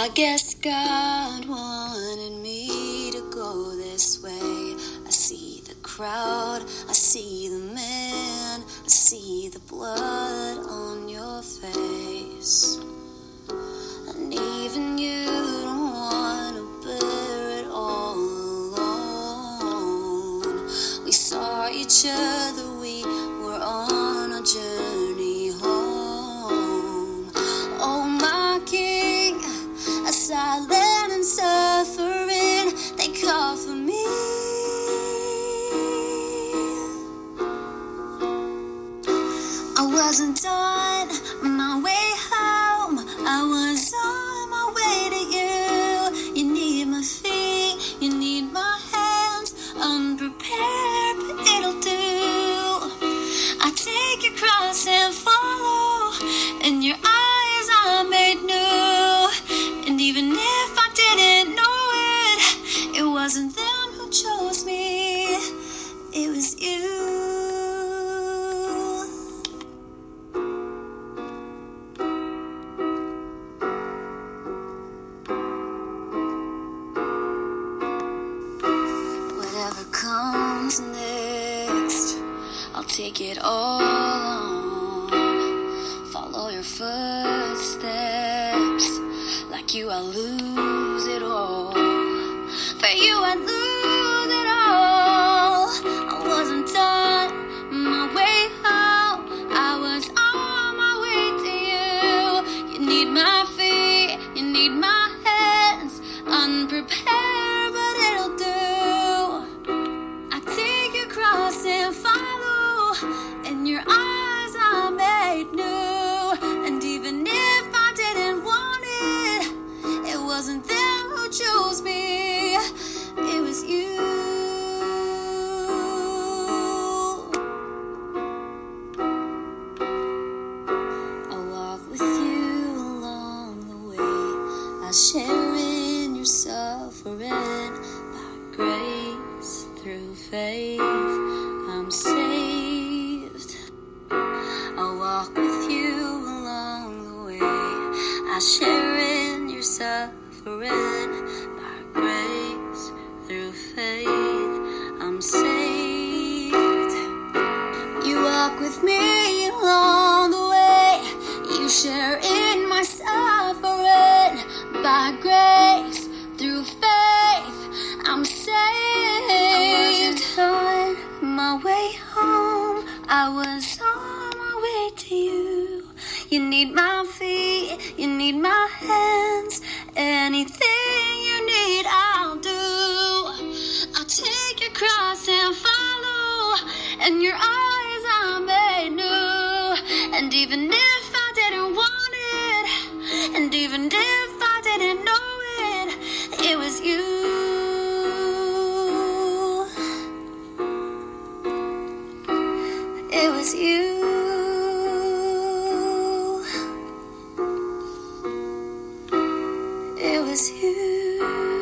I guess God wanted me to go this way. I see the crowd, I see the man, I see the blood on your face. And even you don't want to bear it all alone. We saw each other, done my way home. Comes next, I'll take it all on. Follow your footsteps. Like you, I lose it all. For you, I lose who chose me, it was you. I'll walk with you along the way. I share in your suffering by grace through faith. I'm saved. I'll walk with you along the way. I share by grace through faith. I'm saved. You walk with me along the way. You share in my suffering by grace through faith. I'm saved. I wasn't on my way home. I was on my way to you. You need my feet. You need my hands. and your eyes are made new. And even if I didn't want it, and even if I didn't know it, it was you. It was you. It was you.